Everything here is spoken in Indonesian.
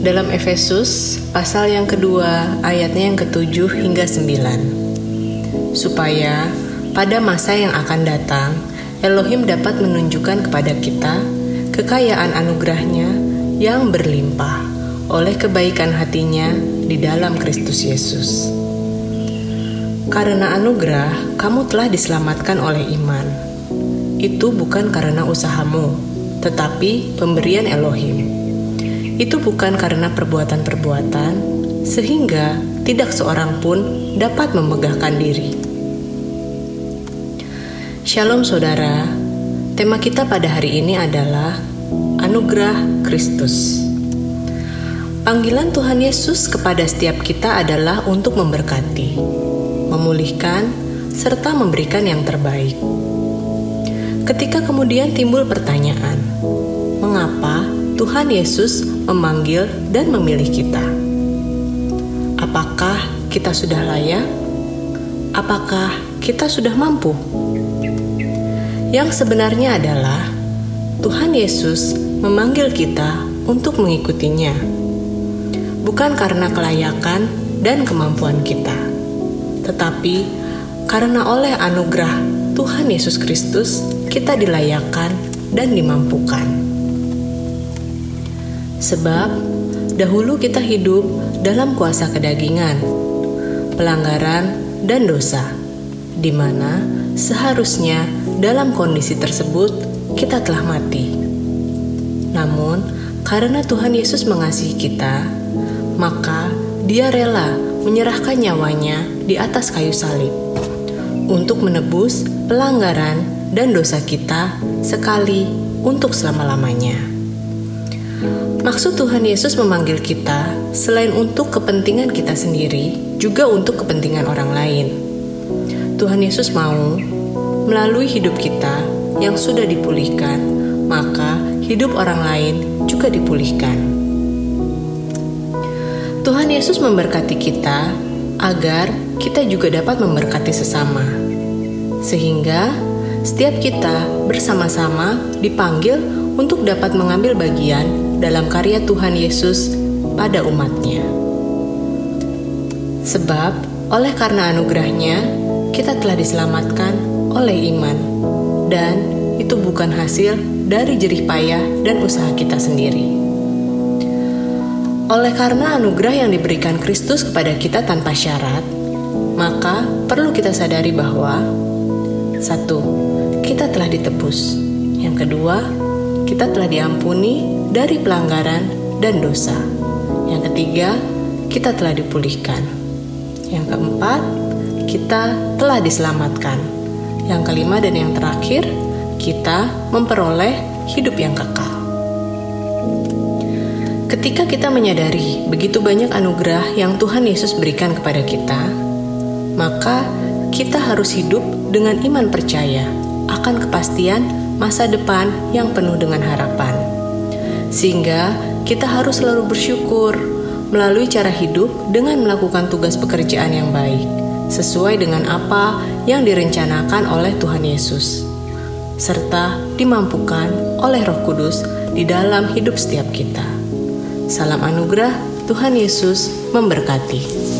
Dalam Efesus pasal yang kedua ayatnya yang ketujuh hingga sembilan Supaya pada masa yang akan datang Elohim dapat menunjukkan kepada kita kekayaan anugerahnya yang berlimpah oleh kebaikan hatinya di dalam Kristus Yesus. Karena anugerah, kamu telah diselamatkan oleh iman. Itu bukan karena usahamu, tetapi pemberian Elohim. Itu bukan karena perbuatan-perbuatan, sehingga tidak seorang pun dapat memegahkan diri. Shalom saudara, tema kita pada hari ini adalah Anugerah Kristus. Panggilan Tuhan Yesus kepada setiap kita adalah untuk memberkati memulihkan, serta memberikan yang terbaik. Ketika kemudian timbul pertanyaan, mengapa Tuhan Yesus memanggil dan memilih kita? Apakah kita sudah layak? Apakah kita sudah mampu? Yang sebenarnya adalah Tuhan Yesus memanggil kita untuk mengikutinya, bukan karena kelayakan dan kemampuan kita tetapi karena oleh anugerah Tuhan Yesus Kristus, kita dilayakkan dan dimampukan. Sebab dahulu kita hidup dalam kuasa kedagingan, pelanggaran, dan dosa, di mana seharusnya dalam kondisi tersebut kita telah mati. Namun, karena Tuhan Yesus mengasihi kita, maka Dia rela menyerahkan nyawanya di atas kayu salib untuk menebus pelanggaran dan dosa kita sekali untuk selama-lamanya. Maksud Tuhan Yesus memanggil kita selain untuk kepentingan kita sendiri, juga untuk kepentingan orang lain. Tuhan Yesus mau melalui hidup kita yang sudah dipulihkan, maka hidup orang lain juga dipulihkan. Tuhan Yesus memberkati kita agar kita juga dapat memberkati sesama, sehingga setiap kita bersama-sama dipanggil untuk dapat mengambil bagian dalam karya Tuhan Yesus pada umatnya. Sebab oleh karena anugerahnya, kita telah diselamatkan oleh iman, dan itu bukan hasil dari jerih payah dan usaha kita sendiri. Oleh karena anugerah yang diberikan Kristus kepada kita tanpa syarat, maka perlu kita sadari bahwa satu, kita telah ditebus. Yang kedua, kita telah diampuni dari pelanggaran dan dosa. Yang ketiga, kita telah dipulihkan. Yang keempat, kita telah diselamatkan. Yang kelima dan yang terakhir, kita memperoleh hidup yang kekal. Ketika kita menyadari begitu banyak anugerah yang Tuhan Yesus berikan kepada kita, maka kita harus hidup dengan iman percaya akan kepastian masa depan yang penuh dengan harapan. Sehingga kita harus selalu bersyukur melalui cara hidup dengan melakukan tugas pekerjaan yang baik, sesuai dengan apa yang direncanakan oleh Tuhan Yesus, serta dimampukan oleh Roh Kudus di dalam hidup setiap kita. Salam anugerah, Tuhan Yesus memberkati.